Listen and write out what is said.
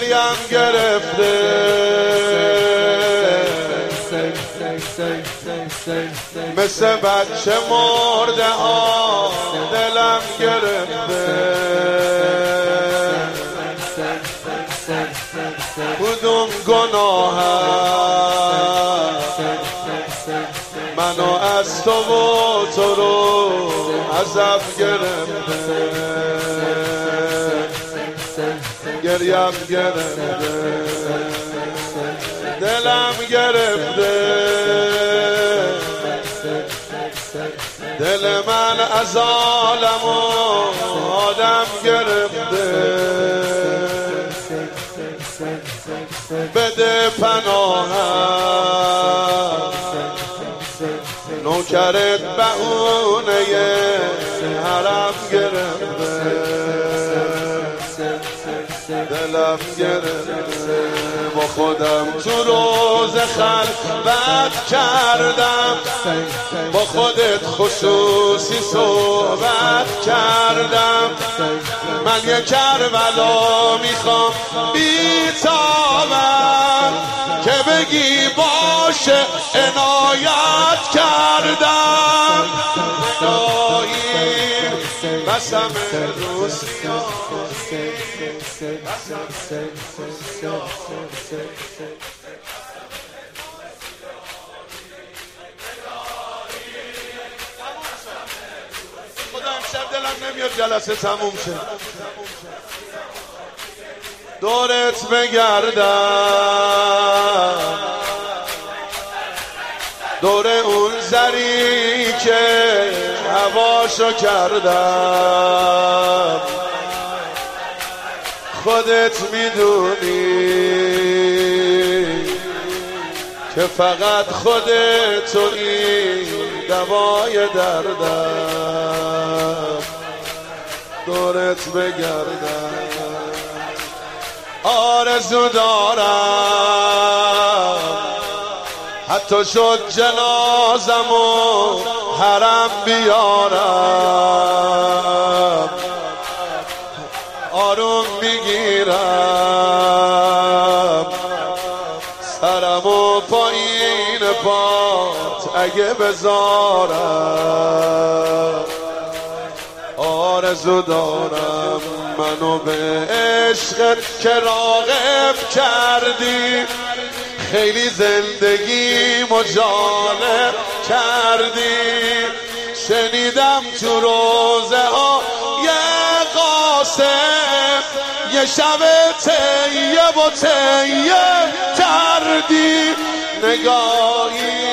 گریم گرفته. مثل بچه مرده ها دلم گرفته. کدوم گناه منو از تو و تو رو عذب گرفته. گریم گرفته. دلم گرفته. دل من از عالم و آدم گرفته. بده پناهم نوکرت بهونه. گرفته با خودم تو روز خلوت کردم. با خودت خصوصی صحبت کردم. من یه کربلا می‌خوام بیتابم که بگی باشه عنایت کردم. بسم روسیا خدا امشب دورت بگردم دور اون زری که هواشو کردم. خودت می‌دونی که فقط خودت توی دوای دردم. دورت بگردم. آرزو دارم. حتی شد جنازم و حرم بیارم. آروم می‌گیرم. سرم و پایین پات اگه بذارم. آرزو دارم منو به عشقت که راغب کردی. خیلی زندگی مجالب کردی. شنیدم تو روزه ها یه قاسم یه شب تیه و تیه کردی. نگاهی